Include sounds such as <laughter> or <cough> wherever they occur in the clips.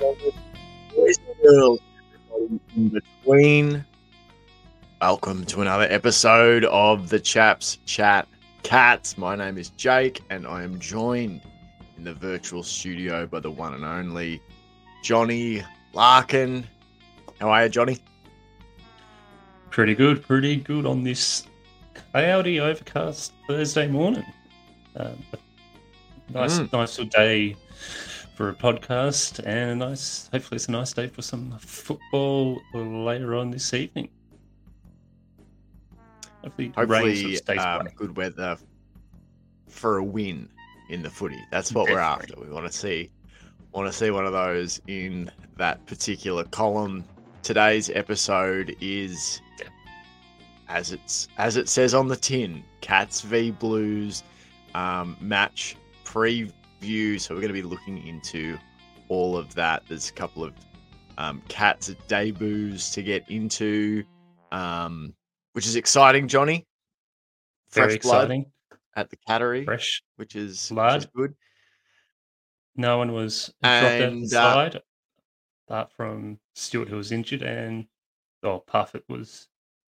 boys and girls, everybody in between. Welcome to another episode of the Chaps Chat Cats. My name is Jake, and I am joined in the virtual studio by the one and only Johnny Larkin. How are you, Johnny? Pretty good, pretty good on this cloudy, overcast Thursday morning. Um, nice, Mm. nice little day for a podcast, and a nice. Hopefully, it's a nice day for some football later on this evening. Hopefully, Hopefully, um, good weather for a win in the footy. That's what we're after. We want to see, want to see one of those in that particular column. Today's episode is, as it's as it says on the tin, Cats v Blues um, match preview. So we're going to be looking into all of that. There's a couple of um, Cats debuts to get into. Um, which is exciting, Johnny. Fresh Very blood exciting. at the Cattery, Fresh. which is which is good. No one was dropped out And, the uh, apart from Stewart, who was injured, and oh, Parfitt was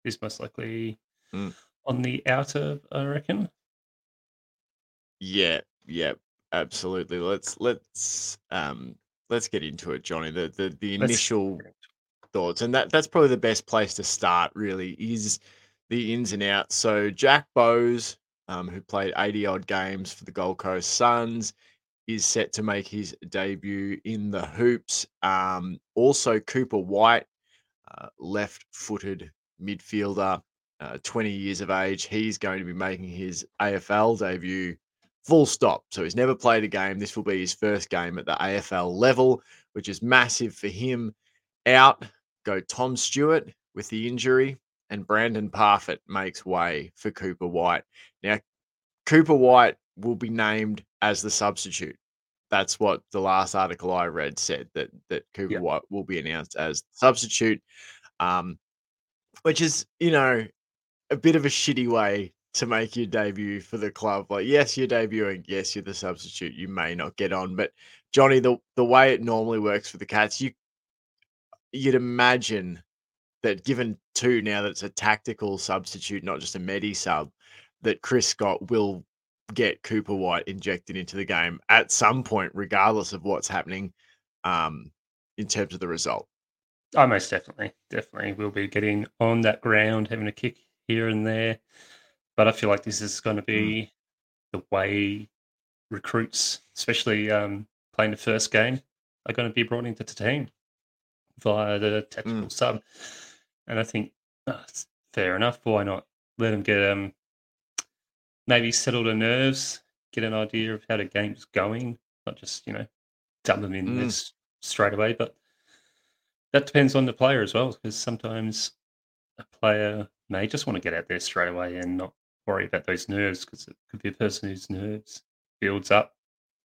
is most likely Mm. on the outer, I reckon. Yeah, yeah, absolutely. Let's let's um let's get into it, Johnny. The the the initial thoughts, and that that's probably the best place to start. Really, is the ins and outs. So Jack Bowes, um, who played eighty odd games for the Gold Coast Suns, is set to make his debut in the hoops. Um, also Cooper Whyte, uh, left-footed midfielder, uh, twenty years of age. He's going to be making his AFL debut. Full stop. So he's never played a game. This will be his first game at the AFL level, which is massive for him. Out go Tom Stewart with the injury, and Brandan Parfitt makes way for Cooper Whyte. Now, Cooper Whyte will be named as the substitute. That's what the last article I read said that that Cooper Yeah. Whyte will be announced as substitute, um, which is you know a bit of a shitty way to make your debut for the club. Like, yes, you're debuting. Yes, you're the substitute. You may not get on, but Johnny, the the way it normally works for the Cats, you you'd imagine that given two now that it's a tactical substitute, not just a medi sub, that Chris Scott will get Cooper Whyte injected into the game at some point, regardless of what's happening um, in terms of the result. Oh, most definitely, definitely, we'll be getting on that ground, having a kick here and there. But I feel like this is going to be the way recruits, especially um, playing the first game, are going to be brought into the team via the tactical sub. And I think it's fair enough. Why not let them get um maybe settle the nerves, get an idea of how the game's going, not just you know dump them in Mm. this straight away, but that depends on the player as well, because sometimes a player may just want to get out there straight away and not worry about those nerves, because it could be a person whose nerves builds up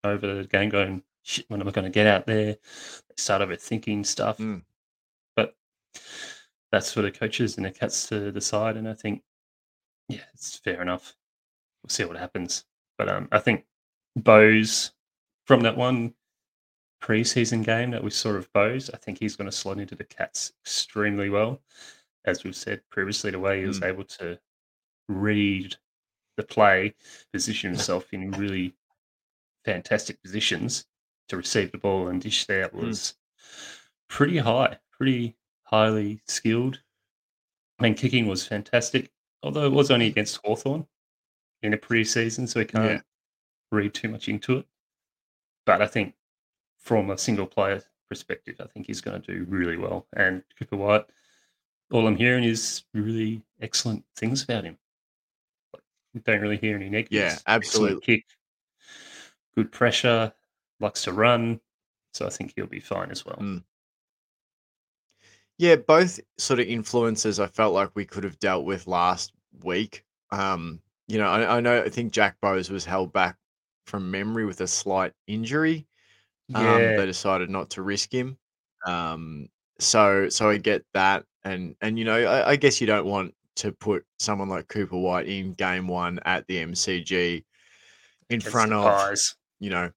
over the game, going, "Shit, when am I going to get out there?" They start overthinking stuff, Mm. but that's for the coaches and the cats to decide. And I think, yeah, it's fair enough. We'll see what happens, but um, I think Bowes from that one preseason game that we saw of Bowes, I think he's going to slot into the Cats extremely well. As we've said previously, the way he was able to read the play, position himself in really fantastic positions to receive the ball and dish it out Mm. was pretty high, pretty highly skilled. I mean, kicking was fantastic, although it was only against Hawthorn in a preseason, so we can't Yeah. read too much into it. But I think from a single player perspective, I think he's going to do really well. And Cooper Whyte, all I'm hearing is really excellent things about him. Don't really hear any negatives. Yeah, Excellent absolutely. kick, good pressure, likes to run. So I think he'll be fine as well. Mm. Yeah, both sort of influences I felt like we could have dealt with last week. Um, you know, I, I know I think Jack Bowes was held back from memory with a slight injury. Um, Yeah. they decided not to risk him. Um, so so I get that, and and you know, I, I guess you don't want to put someone like Cooper Whyte in game one at the MCG in front of Pies. you know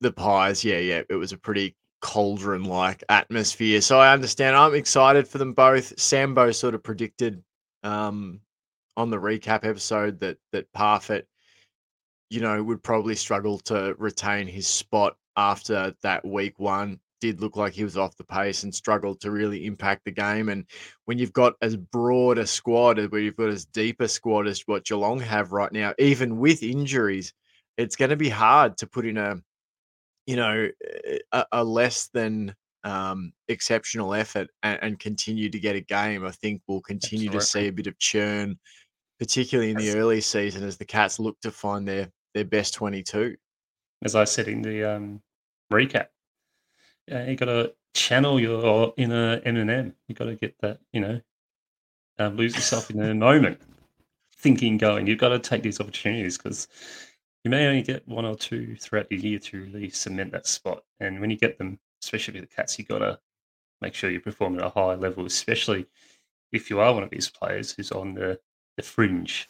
the Pies. Yeah, yeah, it was a pretty cauldron like atmosphere. So I understand. I'm excited for them both. Sambo sort of predicted um, on the recap episode that that Parfitt, you know, would probably struggle to retain his spot after that week one. Did look like he was off the pace and struggled to really impact the game. And when you've got as broad a squad, as where you've got as deep a squad as what Geelong have right now, even with injuries, it's going to be hard to put in a you know, a, a less than um, exceptional effort and, and, continue to get a game, I think we'll continue Absolutely. to see a bit of churn, particularly in the early season as the Cats look to find their their best twenty two. As I said in the um, recap, uh, you got to channel your inner Eminem You got to get that, you know, uh, lose yourself in the moment, thinking, going. You've got to take these opportunities because you may only get one or two throughout the year to really cement that spot. And when you get them, especially with the cats, you got to make sure you perform at a high level, especially if you are one of these players who's on the, the fringe.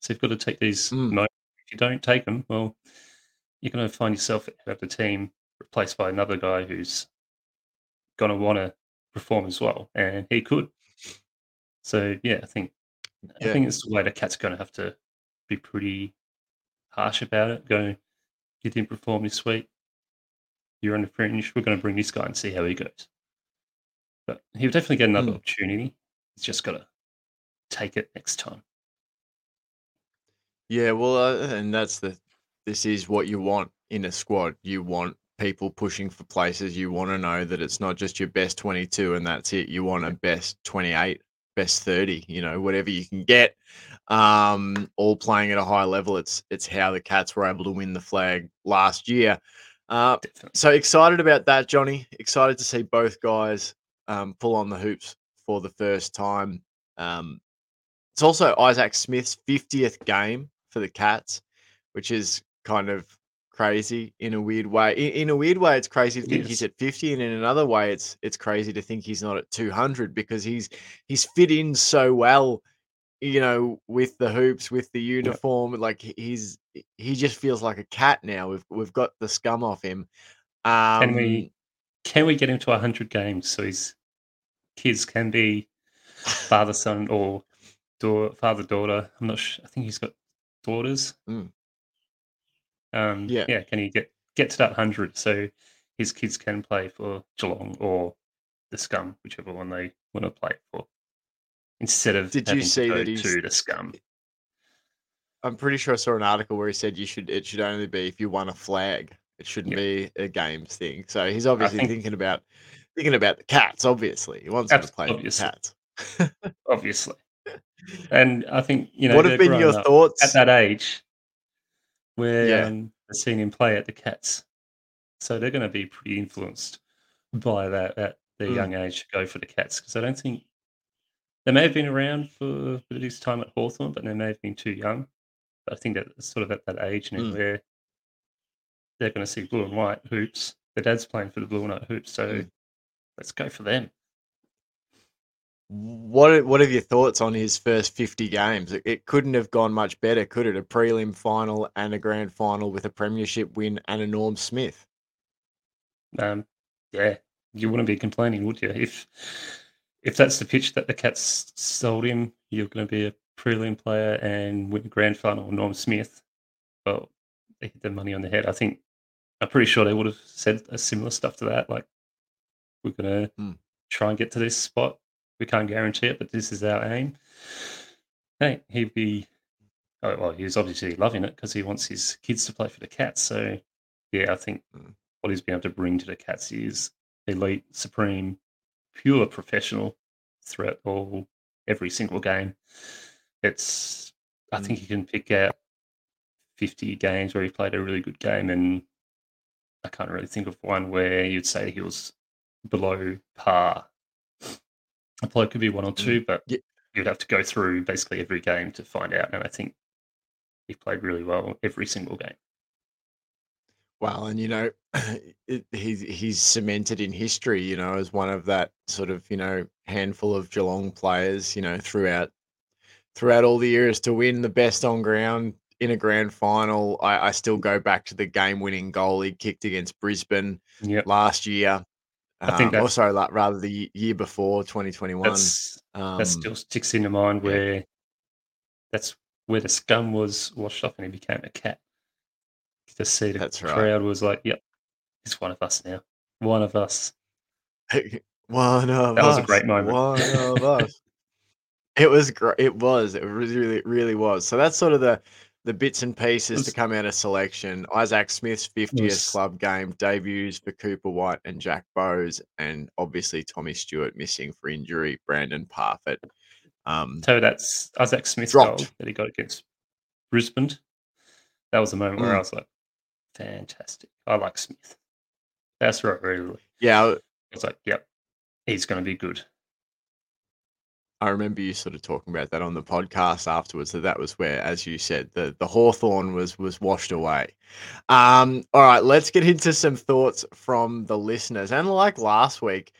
So you've got to take these mm. moments. If you don't take them, well, you're going to find yourself out of the team replaced by another guy who's going to want to perform as well, and he could. So yeah, I think yeah. I think it's the way the cat's going to have to be pretty harsh about it. Go, you didn't perform this week. You're on the fringe. We're going to bring this guy and see how he goes. But he'll definitely get another mm. opportunity. He's just got to take it next time. Yeah, well, uh, and that's the. This is what you want in a squad. You want people pushing for places. You want to know that it's not just your best 22 and that's it. You want a best 28, best 30, you know, whatever you can get um, all playing at a high level. It's it's how the Cats were able to win the flag last year. Uh, so excited about that, Johnny. Excited to see both guys um, pull on the hoops for the first time. Um, it's also Isaac Smith's 50th game for the Cats, which is kind of crazy in a weird way. In, in a weird way, it's crazy to think yes. he's at 50, and in another way, it's it's crazy to think he's not at 200 because he's he's fit in so well you know, with the hoops, with the uniform, like he's he just feels like a cat now. We've we've got the scum off him. Um, can we um can we get him to hundred games so his kids can be father son or daughter, father daughter? I'm not sure. I think he's got daughters. Mm. Um, yeah, yeah. Can he get get to that hundred so his kids can play for Geelong or the Scum, whichever one they want to play for? instead of did you see that he's to the scum. I'm pretty sure I saw an article where he said you should it should only be if you won a flag. It shouldn't yep. be a games thing. So he's obviously think, thinking about thinking about the cats. Obviously, he wants to play obviously. the cats. <laughs> obviously, and I think you know. What have been your thoughts at that age? Where yeah. um, seen him play at the Cats, so they're going to be pretty influenced by that at their mm. young age to go for the Cats because I don't think they may have been around for, for his time at Hawthorn, but they may have been too young. But I think that sort of at that age now mm. where they're going to see blue and white hoops. The dad's playing for the blue and white hoops, so mm. let's go for them. What What are your thoughts on his first fifty games? It, it, couldn't have gone much better, could it? A prelim final and a grand final with a premiership win and a Norm Smith. Um, yeah, you wouldn't be complaining, would you? If if that's the pitch that the Cats sold him, you're going to be a prelim player and win the grand final. Norm Smith, well, they hit the money on the head. I think I'm pretty sure they would have said a similar stuff to that. Like, we're going to mm. try and get to this spot. We can't guarantee it, but this is our aim. Hey, he'd be. Oh, well, he's obviously loving it because he wants his kids to play for the Cats. So, yeah, I think mm. what he's been able to bring to the Cats is elite, supreme, pure professional throughout all every single game. It's I mm. think you can pick out fifty games where he played a really good game, and I can't really think of one where you'd say he was below par. I probably could be one or two, mm. but yeah. you'd have to go through basically every game to find out. And I think he played really well every single game. Well, and you know, <clears throat> it, he's he's cemented in history, you know, as one of that sort of you know handful of Geelong players, you know, throughout throughout all the years to win the best on ground in a grand final. I, I still go back to the game-winning goal he kicked against Brisbane Yep. last year. I think Um, or sorry, like rather the year before, 2021. That's um, that still sticks into mind yeah. where that's where the scum was washed off and he became a cat. To see the That's right. crowd was like, "Yep, he's one of us now. One of us." <laughs> one of That was a great moment. One of <laughs> us. It was great. It was. It really, really was. So that's sort of the the bits and pieces to come out of selection. Isaac Smith's 50th was- club game debuts for Cooper Whyte and Jack Bowes, and obviously Tommy Stewart missing for injury. Brandan Parfitt. Um, So that's Isaac Smith's Dropped. goal that he got against Brisbane. That was the moment where Mm. I was like, "Fantastic! I like Smith." That's right. Really, yeah, I was like, "Yep, he's going to be good." I remember you sort of talking about that on the podcast afterwards. That that was where, as you said, the the hawthorn was was washed away. Um, all right, let's get into some thoughts from the listeners. And like last week,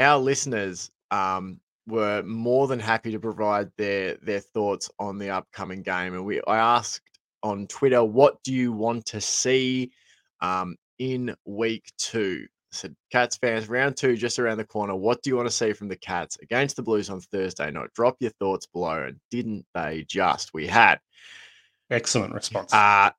our listeners um, were more than happy to provide their their thoughts on the upcoming game. And we I asked on Twitter, what do you want to see um, in week two? Said, Cats fans, round two just around the corner. What do you want to see from the Cats against the Blues on Thursday night? Drop your thoughts below. And didn't they just? We had. Excellent response. Uh,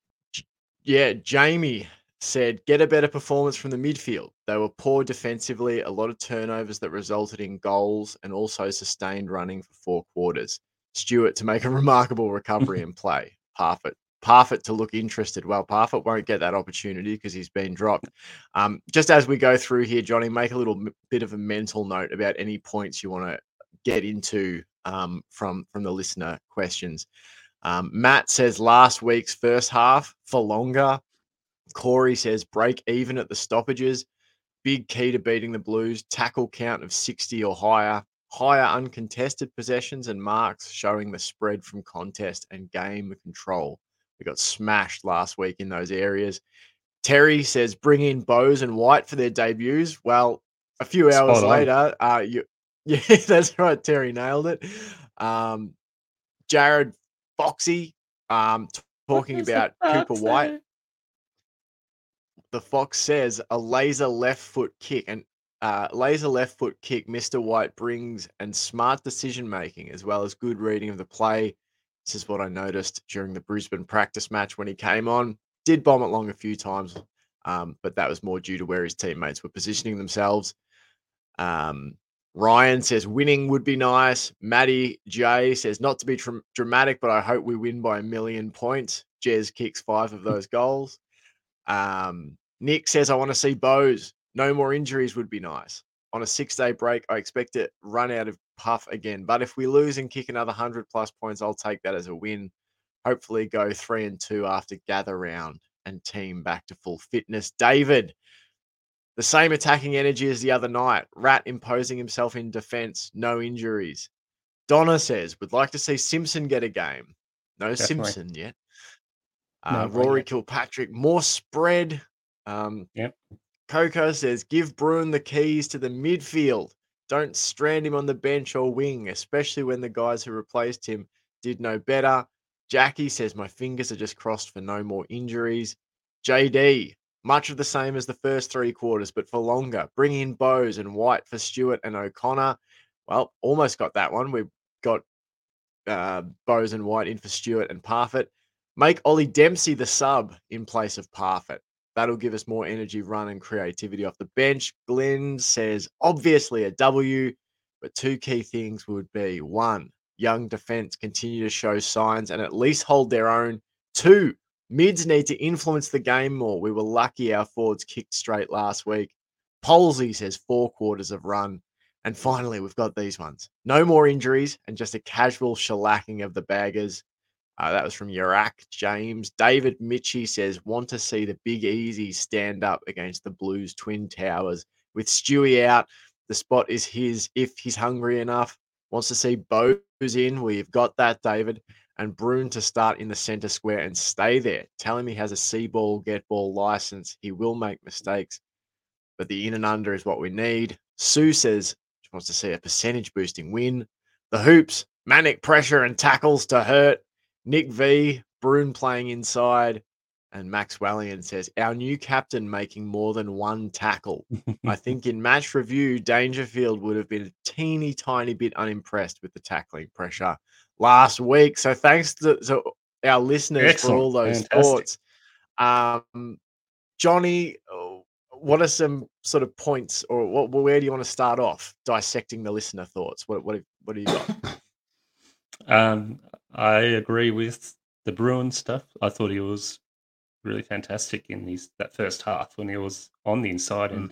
yeah, Jamie said, get a better performance from the midfield. They were poor defensively, a lot of turnovers that resulted in goals and also sustained running for four quarters. Stewart to make a remarkable recovery <laughs> and play. Parfitt. Parfitt to look interested. Well, Parfitt won't get that opportunity because he's been dropped. Um, just as we go through here, Johnny, make a little bit of a mental note about any points you want to get into um, from from the listener questions. Um, Matt says last week's first half for longer. Corey says break even at the stoppages. Big key to beating the Blues. Tackle count of 60 or higher. Higher uncontested possessions and marks showing the spread from contest and game control. We got smashed last week in those areas. Terry says bring in Bowes and Whyte for their debuts. Well, a few hours Spot later, uh, you, <laughs> yeah, that's right. Terry nailed it. Um, Jared Foxy um, talking <laughs> about Cooper Whyte. The Fox says a laser left foot kick and uh, laser left foot kick. Mr. Whyte brings and smart decision making as well as good reading of the play. This is what I noticed during the Brisbane practice match when he came on. Did bomb it long a few times, um, but that was more due to where his teammates were positioning themselves. Um, Ryan says winning would be nice. Maddie J says not to be tr- dramatic, but I hope we win by a million points. Jez kicks five of <laughs> those goals. Um, Nick says I want to see Bowes. No more injuries would be nice. On a six day break, I expect it run out of puff again. But if we lose and kick another 100 plus points, I'll take that as a win. Hopefully, go three and two after gather round and team back to full fitness. David, the same attacking energy as the other night. Rat imposing himself in defense, no injuries. Donna says, would like to see Simpson get a game. No Definitely. Simpson yet. Uh, not Rory. Kilpatrick, more spread. Um, Yep. Coco says, give Bruhn the keys to the midfield. Don't strand him on the bench or wing, especially when the guys who replaced him did no better. Jackie says, my fingers are just crossed for no more injuries. JD, much of the same as the first three quarters, but for longer. Bring in Bowes and Whyte for Stewart and O'Connor. Well, almost got that one. We've got uh, Bowes and Whyte in for Stewart and Parfitt. Make Ollie Dempsey the sub in place of Parfitt. That'll give us more energy, run, and creativity off the bench. Glenn says, obviously a W, but two key things would be one, young defense continue to show signs and at least hold their own. Two, mids need to influence the game more. We were lucky our forwards kicked straight last week. Polsey says four quarters of run. And finally, we've got these ones. No more injuries and just a casual shellacking of the baggers. Uh, that was from Urak James. David Mitchie says, want to see the Big Easy stand up against the Blues Twin Towers. With Stewie out, the spot is his if he's hungry enough. Wants to see Bowes in. We've got that, David. And Bruhn to start in the centre square and stay there. Tell him he has a see ball, get ball license. He will make mistakes, but the in and under is what we need. Sue says she wants to see a percentage boosting win. The hoops, manic pressure and tackles to hurt. Nick V, Bruhn playing inside. And Max Wellian says, Our new captain making more than one tackle. I <laughs> think in match review, Dangerfield would have been a teeny tiny bit unimpressed with the tackling pressure last week. So thanks to, to our listeners Excellent. for all those Fantastic. thoughts. Um, Johnny, oh, what are some sort of points, or what, where do you want to start off dissecting the listener thoughts? What what what do you got? <coughs> Um, I agree with the Bruhn stuff. I thought he was really fantastic in his that first half when he was on the inside and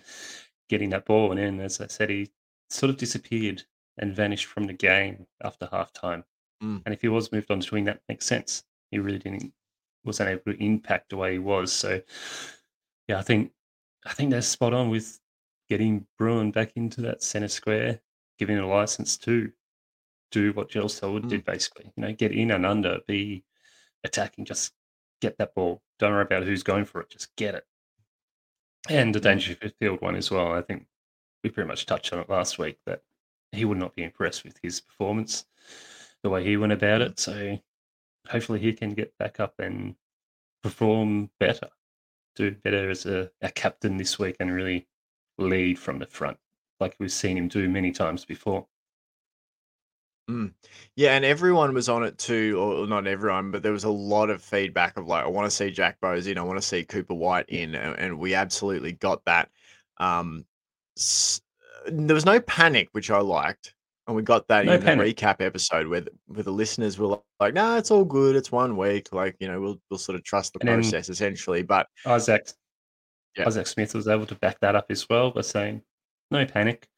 getting that ball. And then, as I said, he sort of disappeared and vanished from the game after half time. Mm. And if he was moved on to wing, that makes sense. He really didn't wasn't able to impact the way he was. So, yeah, I think I think they're spot on with getting Bruhn back into that centre square, giving him a license to do what Joel Selwood did basically. You know, get in and under, be attacking, just get that ball. Don't worry about who's going for it, just get it. And the Mm. Dangerfield one as well. I think we pretty much touched on it last week that he would not be impressed with his performance, the way he went about it. So hopefully he can get back up and perform better, do better as a, a captain this week and really lead from the front, like we've seen him do many times before. Yeah, and everyone was on it too, or not everyone, but there was a lot of feedback of like, I want to see Jack Bowes in, I want to see Cooper Whyte in, and, and we absolutely got that. Um, s- there was no panic, which I liked, and we got that No in panic. the recap episode where the, where the listeners were like, "No, it's all good, it's one week, like you know, we'll we'll sort of trust the And process essentially." But Isaac Yeah. Isaac Smith was able to back that up as well by saying, "No panic.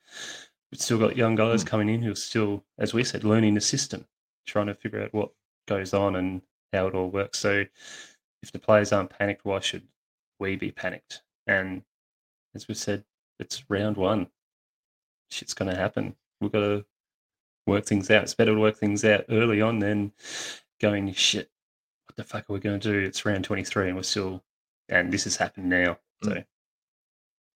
We've still got young guys Mm. coming in who are still, as we said, learning the system, trying to figure out what goes on and how it all works." So, if the players aren't panicked, why should we be panicked? And as we said, it's round one. Shit's going to happen. We've got to work things out. It's better to work things out early on than going shit. What the fuck are we going to do? It's round twenty three, and we're still, and this has happened now. So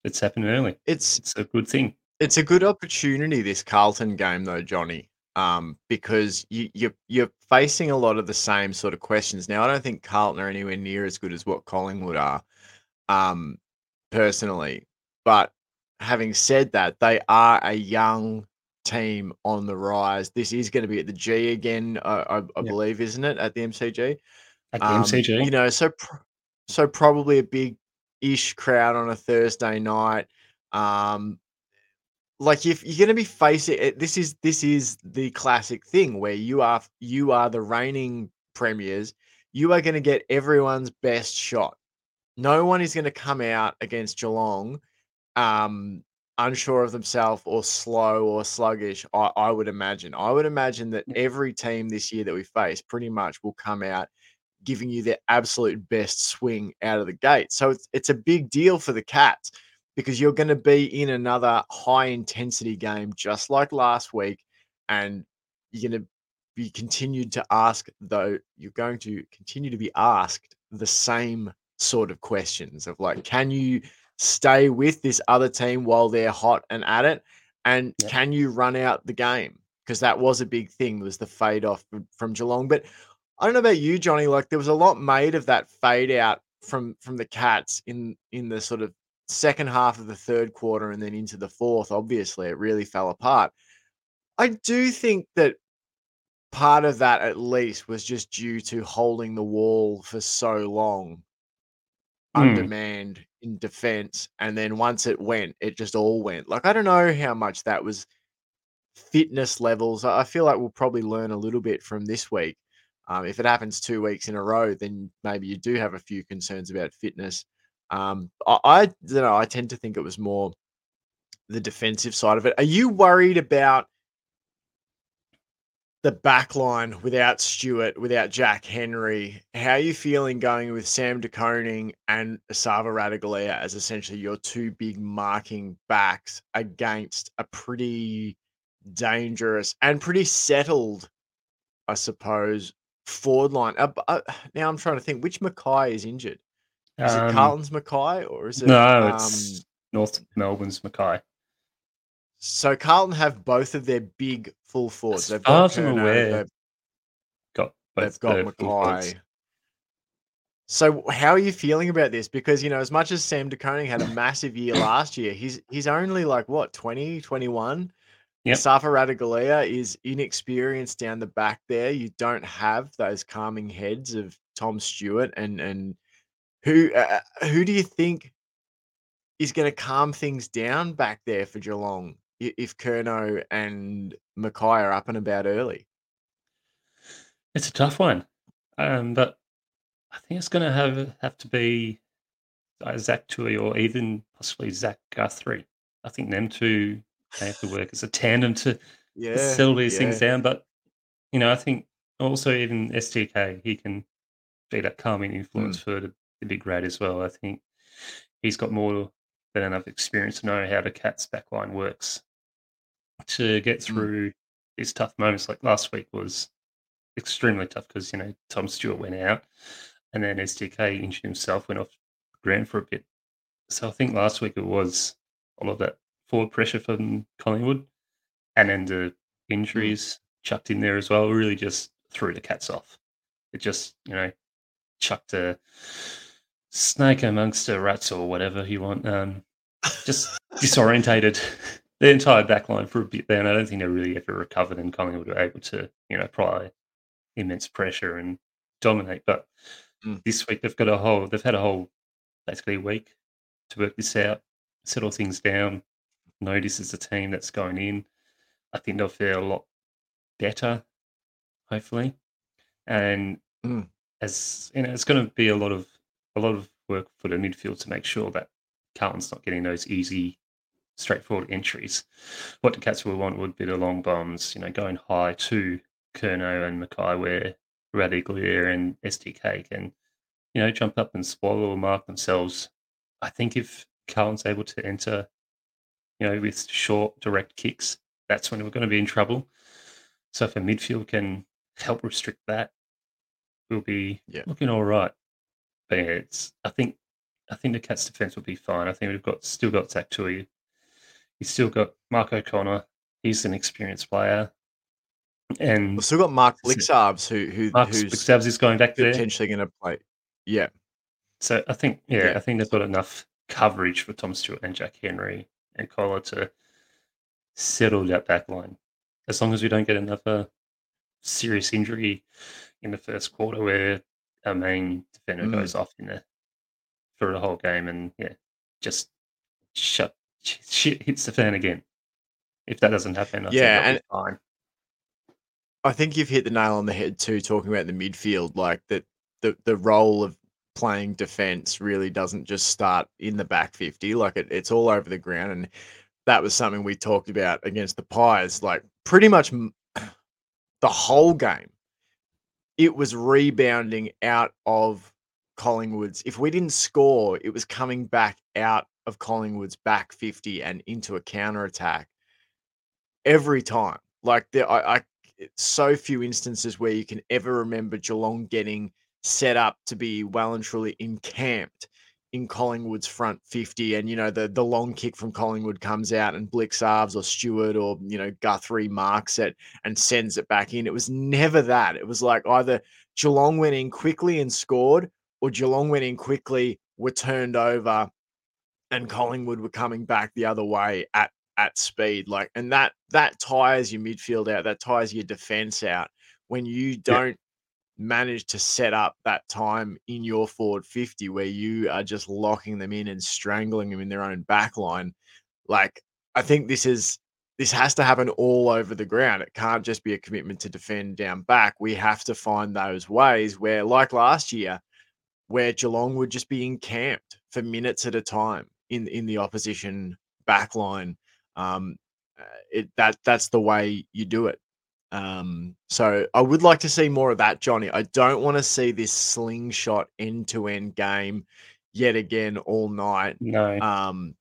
it's happened early. it's It's a good thing. It's a good opportunity this Carlton game though, Johnny. Um, because you you're you're facing a lot of the same sort of questions. Now, I don't think Carlton are anywhere near as good as what Collingwood are, um, personally. But having said that, they are a young team on the rise. This is going to be at the G again, I, I, I Yeah. believe, isn't it? At the MCG. At the Um, MCG, You know, so pr- so probably a big ish crowd on a Thursday night. Um, like if you're going to be facing this is this is the classic thing where you are you are the reigning premiers. You are going to get everyone's best shot. No one is going to come out against Geelong um unsure of themselves or slow or sluggish I, I would imagine i would imagine that every team this year that we face pretty much will come out giving you their absolute best swing out of the gate so it's, it's a big deal for the cats because you're going to be in another high intensity game just like last week and you're going to be continued to ask though you're going to continue to be asked the same sort of questions of like can you stay with this other team while they're hot and at it? And Yeah. can you run out the game? Because that was a big thing was the fade off from- from Geelong. But I don't know about you Johnny like there was a lot made of that fade out from from the Cats in in the sort of second half of the third quarter and then into the fourth obviously it really fell apart. I do think that part of that at least was just due to holding the wall for so long Mm. undermanned in defense and then once it went it just all went. Like i don't know how much that was fitness levels. I I feel like we'll probably learn a little bit from this week. Um, if it happens two weeks in a row then maybe you do have a few concerns about fitness um, I, I don't know i tend to think it was more the defensive side of it are you worried about the back line without Stewart, without Jack Henry. How are you feeling going with Sam De Koning and Esava Ratugolea as essentially your two big marking backs against a pretty dangerous and pretty settled, I suppose, forward line? Uh, uh, <sighs> now I'm trying to think which McKay is injured. Is it Um, Carlton's McKay or is it No, um, it's North Melbourne's McKay. so Carlton have both of their big full forwards. They've got aware, they've, Got they've got the full forwards. McKay. So how are you feeling about this? Because you know, as much as Sam De Koning had a <clears throat> massive year last year, he's he's only like what 20, 21? Yep. Safa Ratugolea is inexperienced down the back there. You don't have those calming heads of Tom Stewart and and who uh, uh who do you think is going to calm things down back there for Geelong if Curnow and McKay are up and about early? It's a tough one, um, but I think it's going to have have to be uh, Zach Tuohy or even possibly Zach Guthrie. I think them two they have to work as a tandem to, Yeah, settle these yeah. things down. But you know, I think also even STK he can be that calming influence for the, the big rat as well. I think he's got more than enough experience to know how the Cats backline works to get mm. through these tough moments. Like last week was extremely tough because you know Tom Stewart went out, and then STK injured himself, went off ground for a bit. So I think last week it was all of that forward pressure from Collingwood, and then the mm. injuries chucked in there as well. Really just threw the cats off. It just you know chucked a snake amongst the rats or whatever you want. Um, just disorientated <laughs> the entire back line for a bit there, and I don't think they really ever recovered. And Collingwood were able to you know apply immense pressure and dominate. But Mm. this week they've got a whole they've had a whole basically a week to work this out, settle things down. Know this is a team that's going in. I think they'll feel a lot better, hopefully. And Mm. as you know, it's going to be a lot of a lot of work for the midfield to make sure that Carlton's not getting those easy, straightforward entries. What the Cats will want would be the long bombs, you know, going high to Curnow and McKay where Ratugolea and STK can, you know, jump up and swallow or mark themselves. I think if Carlton's able to enter, you know, with short, direct kicks, that's when we're going to be in trouble. So if a midfield can help restrict that, we'll be Yeah. looking all right. But it's I think I think the Cats defense will be fine. I think we've got still got Zach Tuohy. He's still got Mark O'Connor. He's an experienced player. And We've still got Mark. Blicavs who who Mark who's is going back there. potentially going to play. Yeah, So I think, yeah, Yeah. I think they've got enough coverage for Tom Stewart and Jack Henry and Collar to settle that back line. As long as we don't get another serious injury in the first quarter where our main defender Mm. goes off in the for the whole game and yeah, just shut <laughs> shit hits the fan again. If that doesn't happen, I Yeah, be fine. I think you've hit the nail on the head too. Talking about the midfield, like that, the the role of playing defense really doesn't just start in the back fifty. Like it, it's all over the ground, and that was something we talked about against the Pies. Like pretty much <sighs> the whole game, it was rebounding out of Collingwood's. If we didn't score, it was coming back out of Collingwood's back fifty and into a counter attack every time. Like there, I, I so few instances where you can ever remember Geelong getting set up to be well and truly encamped in Collingwood's front 50 and you know the the long kick from Collingwood comes out and Blicavs or Stewart or you know Guthrie marks it and sends it back in. It was never that. It was like either Geelong went in quickly and scored or Geelong went in quickly were turned over and Collingwood were coming back the other way at at speed. Like and that that tires your midfield out that tires your defense out when you don't manage to set up that time in your forward 50 where you are just locking them in and strangling them in their own back line. Like i think this is this has to happen all over the ground. It can't just be a commitment to defend down back. We have to find those ways where like last year where Geelong would just be encamped for minutes at a time in in the opposition back line. Um, uh, it that that's the way you do it. Um, so I would like to see more of that, Johnny. I don't want to see this slingshot end to end game yet again all night. No. Um,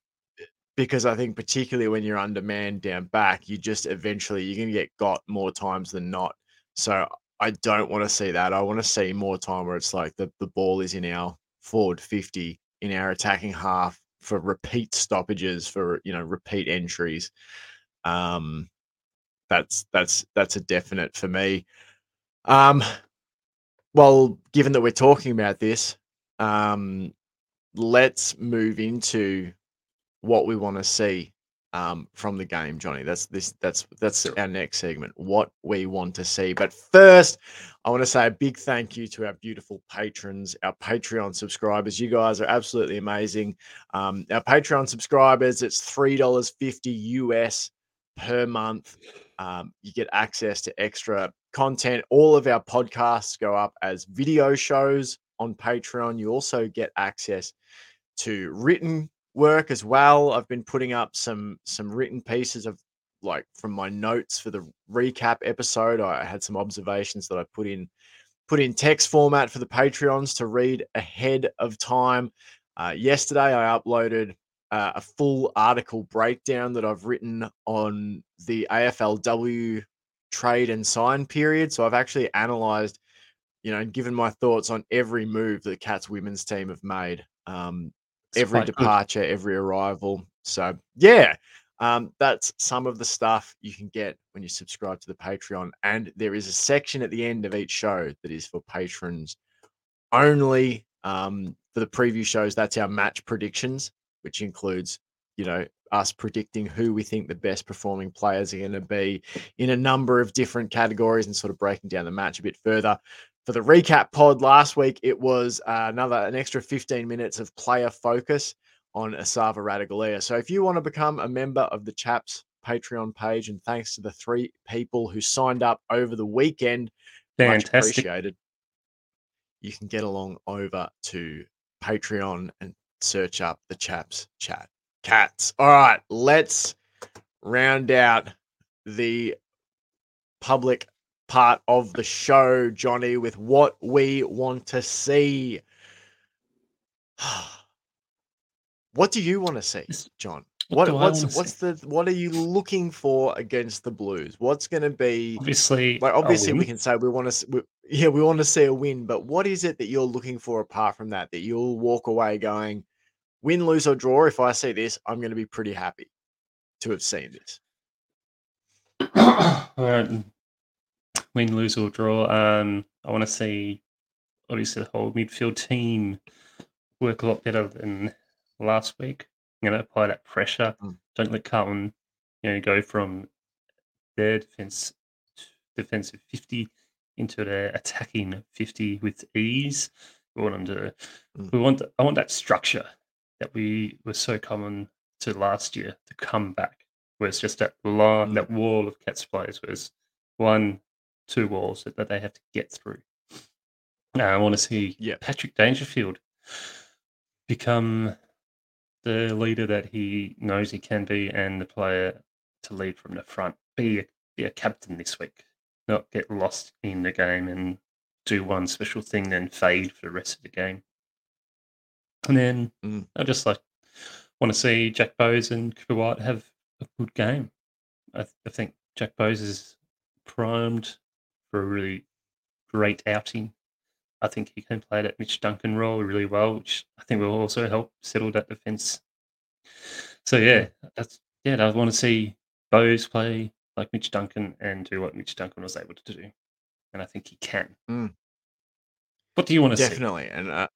because I think particularly when you're undermanned down back, you just eventually you're going to get got more times than not. So I don't want to see that. I want to see more time where it's like the, the ball is in our forward 50 in our attacking half for repeat stoppages for you know repeat entries. Um, that's that's that's a definite for me. Um, well, given that we're talking about this, um, let's move into what we want to see um, from the game, Johnny. That's this. That's that's Sure. our next segment. What we want to see. But first, I want to say a big thank you to our beautiful patrons, our Patreon subscribers. You guys are absolutely amazing. Um, our Patreon subscribers, it's three dollars fifty US per month. Um, you get access to extra content. All of our podcasts go up as video shows on Patreon. You also get access to written work as well. I've been putting up some some written pieces of like from my notes for the recap episode. I had some observations that I put in put in text format for the Patreons to read ahead of time. Uh, yesterday, I uploaded uh, a full article breakdown that I've written on the AFLW trade and sign period. So I've actually analyzed, you know, and given my thoughts on every move that the Cats women's team have made. Um, every quite good. departure, every arrival. So yeah, um, that's some of the stuff you can get when you subscribe to the Patreon. And there is a section at the end of each show that is for patrons only. Um, for the preview shows, that's our match predictions, which includes, you know, us predicting who we think the best performing players are going to be in a number of different categories and sort of breaking down the match a bit further for the recap pod last week, it was uh, another an extra 15 minutes of player focus on Esava Ratugolea. So if you want to become a member of the Chaps Patreon page, and thanks to the three people who signed up over the weekend, much Fantastic. appreciated. You can get along over to Patreon and search up the Chaps Chat Cats. All right, let's round out the public part of the show, Johnny, with what we want to see. <sighs> what do you want to see, John? What What, what's what's see? the what are you looking for against the Blues? What's going to be Obviously, like? Obviously, we can say we want to. We, yeah, we want to see a win, but what is it that you're looking for apart from that? That you'll walk away going, win, lose, or draw. If I see this, I'm going to be pretty happy to have seen this. <coughs> Alright, win, lose, or draw. Um, I want to see obviously the whole midfield team work a lot better than last week. I'm going to apply that pressure. Mm. Don't let Carlton, you know, go from their defense defensive fifty into their attacking fifty with ease. We want them to. Mm. We want. I want that structure that we were so common to last year to come back. Where it's just that line, Mm. that wall of Cats players, was one, two walls that, that they have to get through. Now I want to see Yeah. Patrick Dangerfield become the leader that he knows he can be and the player to lead from the front. Be a, be a captain this week, not get lost in the game and do one special thing, then fade for the rest of the game. And then Mm. I just like want to see Jack Bowes and Cooper Whyte have a good game. I, th- I think Jack Bowes is primed for a really great outing. I think he can play that Mitch Duncan role really well, which I think will also help settle that defense. So yeah, that's yeah. I want to see Bowes play like Mitch Duncan and do what Mitch Duncan was able to do, and I think he can. Mm. What do you want to see? Definitely. And uh,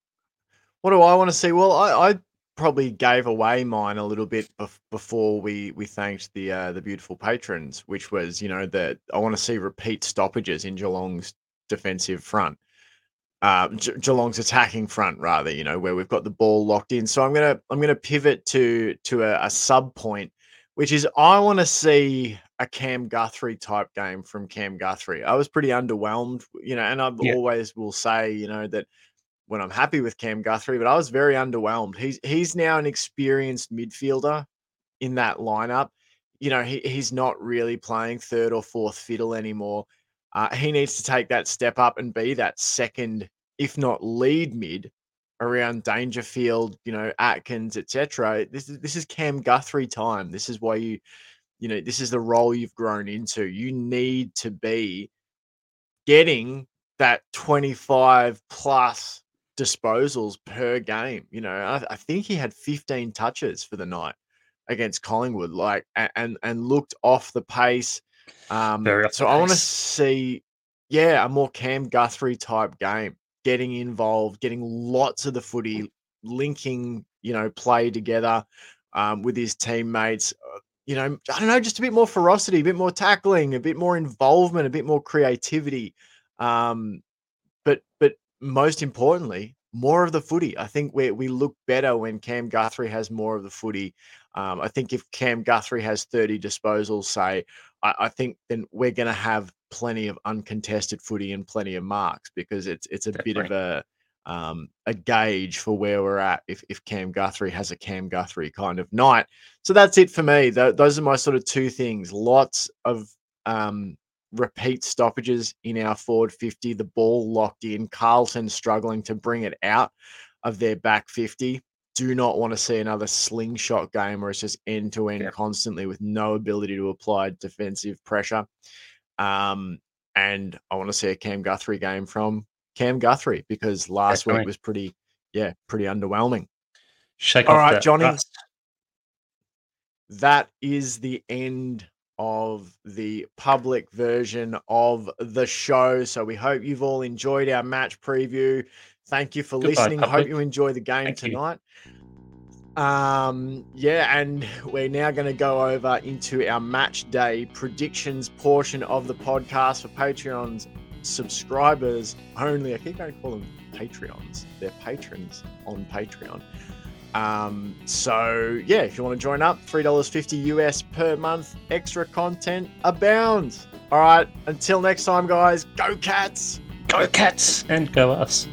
what do I want to see? Well, I, I probably gave away mine a little bit bef- before we we thanked the uh, the beautiful patrons, which was you know that I want to see repeat stoppages in Geelong's defensive front. Uh, Ge- Geelong's attacking front, rather, you know, where we've got the ball locked in. So I'm gonna I'm gonna pivot to to a, a sub point, which is I want to see a Cam Guthrie type game from Cam Guthrie. I was pretty underwhelmed, you know, and I Yeah. always will say, you know, that when I'm happy with Cam Guthrie, but I was very underwhelmed. He's he's now an experienced midfielder in that lineup. You know, he, he's not really playing third or fourth fiddle anymore. Uh, he needs to take that step up and be that second, if not lead mid around Dangerfield, you know, Atkins, etc. This is this is Cam Guthrie time. This is why you, you know, this is the role you've grown into. You need to be getting that 25 plus disposals per game. You know, I, I think he had 15 touches for the night against Collingwood, like and and looked off the pace. Um, Very so I want to see, yeah, a more Cam Guthrie type game. getting involved, getting lots of the footy, linking, you know, play together um, with his teammates. Uh, you know, I don't know, just a bit more ferocity, a bit more tackling, a bit more involvement, a bit more creativity. Um, but but most importantly, more of the footy. I think we we look better when Cam Guthrie has more of the footy. Um, I think if Cam Guthrie has 30 disposals, say, I, I think then we're going to have plenty of uncontested footy and plenty of marks because it's it's a bit of a um, a gauge for where we're at if, if Cam Guthrie has a Cam Guthrie kind of night. So that's it for me. Th- those are my sort of two things. Lots of um, repeat stoppages in our forward 50, the ball locked in, Carlton struggling to bring it out of their back 50. Do not want to see another slingshot game where it's just end to end constantly with no ability to apply defensive pressure. Um, and I want to see a Cam Guthrie game from Cam Guthrie because last Definitely. week was pretty, yeah, pretty underwhelming. Shake All right, Johnny. That is the end of the public version of the show. So we hope you've all enjoyed our match preview. Thank you for Goodbye, listening. Public. Hope you enjoy the game Thank tonight. You. Um, yeah, and we're now going to go over into our match day predictions portion of the podcast for Patreon's subscribers only. I keep going to call them Patreons. They're patrons on Patreon. Um, so yeah, if you want to join up, three dollars fifty US per month, extra content abounds. All right, until next time, guys. Go cats. Go cats, and go us.